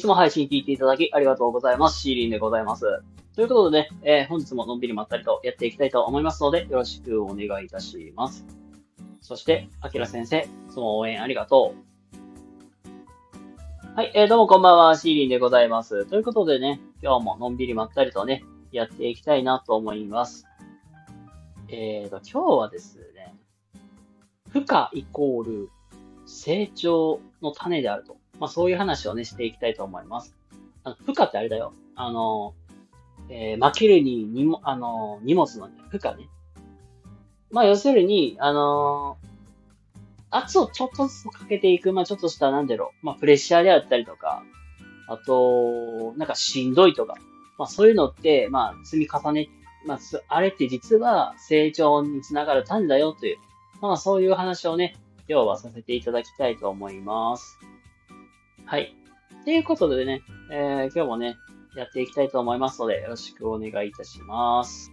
いつも配信聞いていただきありがとうございます。シーリンでございます。ということでね、えー、本日ものんびりまったりとやっていきたいと思いますので、よろしくお願いいたします。そして、あきら先生、いつも応援ありがとう。はい、えー、どうもこんばんは、シーリンでございます。ということでね、今日ものんびりまったりとね、やっていきたいなと思います。えーと、今日はですね、負荷イコール成長の種であると。まあそういう話をね、していきたいと思います。あの負荷ってあれだよ。あの、えー、負けるに、にも、あの、荷物の、ね、負荷ね。まあ要するに、あの圧をちょっとずつかけていく、まあちょっとした、なんだろう、まあプレッシャーであったりとか、あと、なんかしんどいとか、まあそういうのって、まあ積み重ね、まああれって実は成長につながる種だよという、まあそういう話をね、今日はさせていただきたいと思います。はい。ということでね、えー、今日もね、やっていきたいと思いますので、よろしくお願いいたします。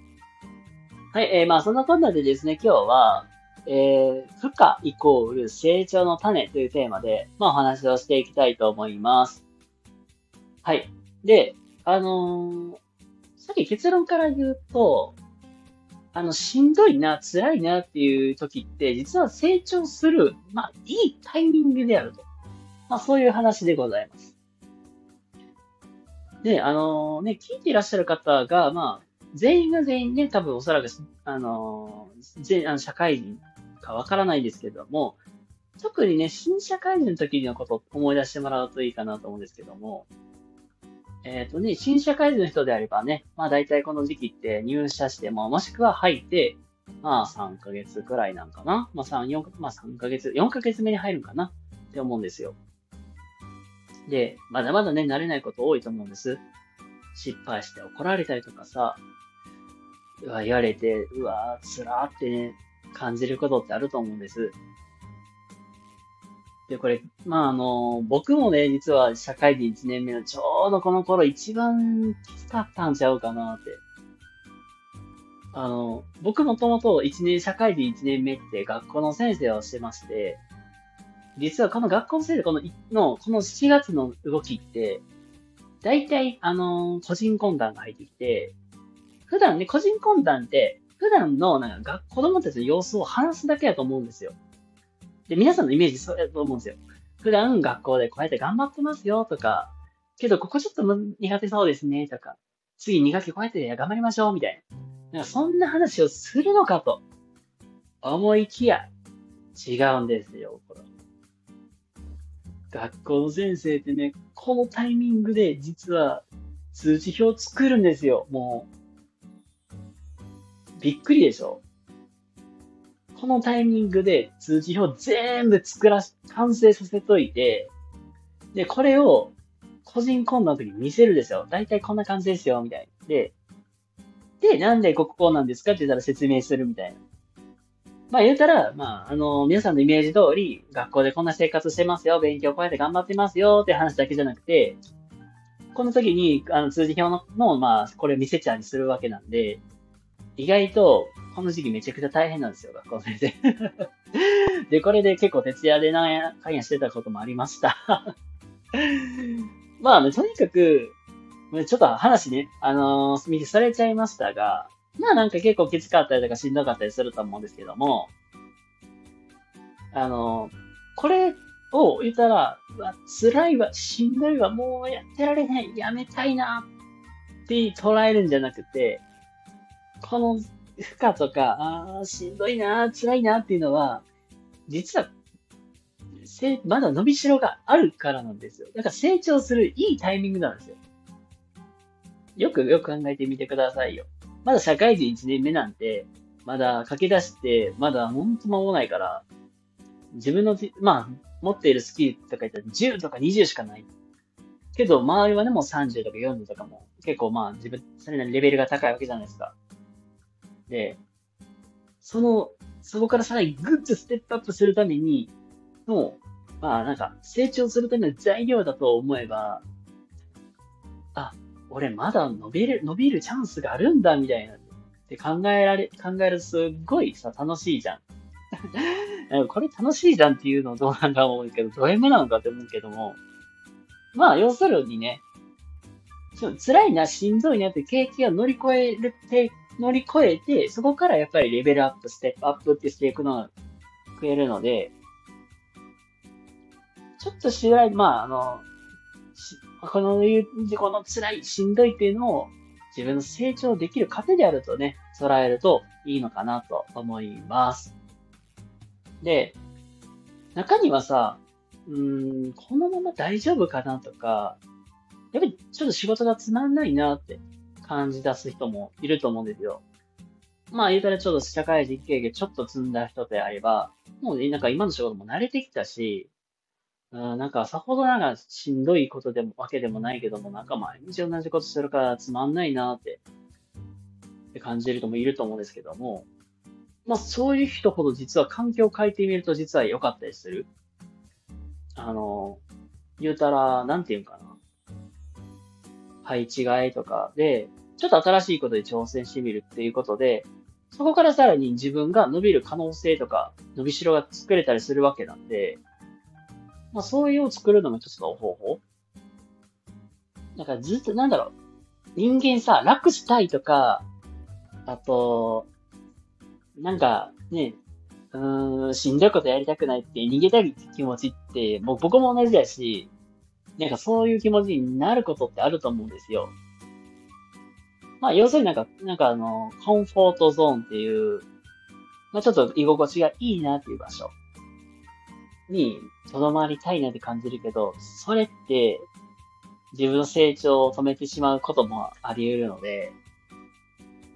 はい、えー、まあそんなこんなでですね、今日は、えー、負荷イコール成長の種というテーマで、まあお話をしていきたいと思います。はい。で、あのー、さっき結論から言うと、あの、しんどいな、辛いなっていう時って、実は成長する、まあ、いいタイミングであると。まあ、そういう話でございます。で、あのー、ね、聞いていらっしゃる方が、まあ、全員が全員ね、多分おそらく、あのー、全、あの、社会人かわからないですけども、特にね、新社会人の時のことを思い出してもらうといいかなと思うんですけども、えっ、ー、とね、新社会人の人であればね、まあ大体この時期って入社しても、もしくは入って、まあ3ヶ月くらいなんかな。まあ3、4、まあ3ヶ月、4ヶ月目に入るんかなって思うんですよ。で、まだまだね、慣れないこと多いと思うんです。失敗して怒られたりとかさ、うわ、言われて、うわ、つらーってね、感じることってあると思うんです。で、これ、まあ、あの、僕もね、実は社会人1年目のちょうどこの頃一番きつかったんちゃうかなって。あの、僕もともと1年、社会人1年目って学校の先生をしてまして、実はこの学校の先生この、の、この7月の動きって、大体、あの、個人懇談が入ってきて、普段ね、個人懇談って、普段の、なんか、子供たちの様子を話すだけだと思うんですよ。で、皆さんのイメージそうやと思うんですよ。普段学校でこうやって頑張ってますよとか、けどここちょっと苦手そうですねとか、次2学期こうやって頑張りましょうみたいな。なんかそんな話をするのかと思いきや違うんですよ、これ。学校の先生ってね、このタイミングで実は通知表作るんですよ、もう。びっくりでしょこのタイミングで通知表全部作ら、完成させといて、で、これを個人コンの時に見せるですよ。だいたいこんな感じですよ、みたいな。で、で、なんでここなんですかって言ったら説明するみたいな。まあ言うたら、まあ、あの、皆さんのイメージ通り、学校でこんな生活してますよ、勉強こうやって頑張ってますよって話だけじゃなくて、この時に、あの、通知表の、のまあ、これ見せちゃうにするわけなんで、意外と、この時期めちゃくちゃ大変なんですよ、学校先生。で、これで結構徹夜でなんやかんやしてたこともありました まあね、とにかく、ちょっと話ね、あのー、見されちゃいましたが、まあなんか結構きつかったりとかしんどかったりすると思うんですけども、あの、これを言ったら、わ、辛いわ、しんどいわ、もうやってられない、やめたいなって捉えるんじゃなくて、この負荷とか、ああ、しんどいな、辛いなっていうのは、実は、せ、まだ伸びしろがあるからなんですよ。だから成長するいいタイミングなんですよ。よくよく考えてみてくださいよ。まだ社会人1年目なんて、まだ駆け出して、まだほんと間もないから、自分の、まあ、持っているスキルとか言ったら10とか20しかない。けど、周りはね、もう30とか40とかも、結構まあ、自分、それなりにレベルが高いわけじゃないですか。で、その、そこからさらにグッとステップアップするために、もう、まあなんか、成長するための材料だと思えば、あ、俺まだ伸びる、伸びるチャンスがあるんだ、みたいな。って考えられ、考えるとすっごいさ、楽しいじゃん。これ楽しいじゃんっていうのどうなんか思うけど、ド M なのかって思うけども、まあ、要するにね、辛いな、しんどいなって経験を乗り越えるって、乗り越えて、そこからやっぱりレベルアップ、ステップアップってしていくのが食えるので、ちょっとしらい、まあ、あの、この、この辛い、しんどいっていうのを自分の成長できる糧であるとね、捉えるといいのかなと思います。で、中にはさ、うん、このまま大丈夫かなとか、やっぱりちょっと仕事がつまんないなって感じ出す人もいると思うんですよ。まあ言うたらちょっと社会人経験ちょっと積んだ人であれば、もうなんか今の仕事も慣れてきたし、うん、なんかさほどなんかしんどいことでもわけでもないけども、なんか毎日同じことするからつまんないなって、って感じる人もいると思うんですけども、まあそういう人ほど実は環境を変えてみると実は良かったりする。あの、言うたら、なんていうかな。配置換えとかで、ちょっと新しいことで挑戦してみるっていうことで、そこからさらに自分が伸びる可能性とか、伸びしろが作れたりするわけなんで、まあそういうを作るのも一つの方法。だからずっと、なんだろう。人間さ、楽したいとか、あと、なんかね、うーん、しんどいことやりたくないって逃げたい気持ちって、もう僕も同じだし、なんかそういう気持ちになることってあると思うんですよ。まあ、要するになんか、なんかあの、コンフォートゾーンっていう、まあちょっと居心地がいいなっていう場所にとどまりたいなって感じるけど、それって自分の成長を止めてしまうこともあり得るので、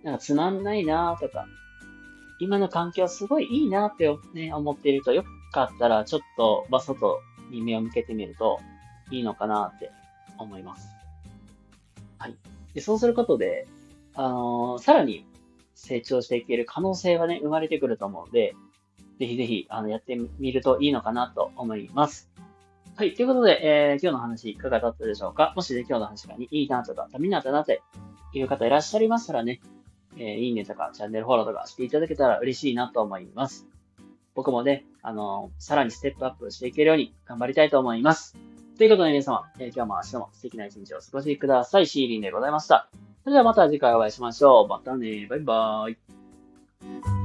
なんかつまんないなとか、今の環境すごいいいなってね、思っていると、よかったらちょっと、まあ、外に目を向けてみるといいのかなって思います。はい。で、そうすることで、あのー、さらに成長していける可能性はね、生まれてくると思うので、ぜひぜひ、あの、やってみるといいのかなと思います。はい。ということで、えー、今日の話いかがだったでしょうか？もしね、今日の話がいいなとか、ためになったなっていう方いらっしゃいましたらね、えー、いいねとか、チャンネルフォローとかしていただけたら嬉しいなと思います。僕もね、あのー、さらにステップアップしていけるように頑張りたいと思います。ということで皆様、えー、今日も明日も素敵な一日をお過ごしください。シーリンでございました。それではまた次回お会いしましょう。またね。バイバーイ。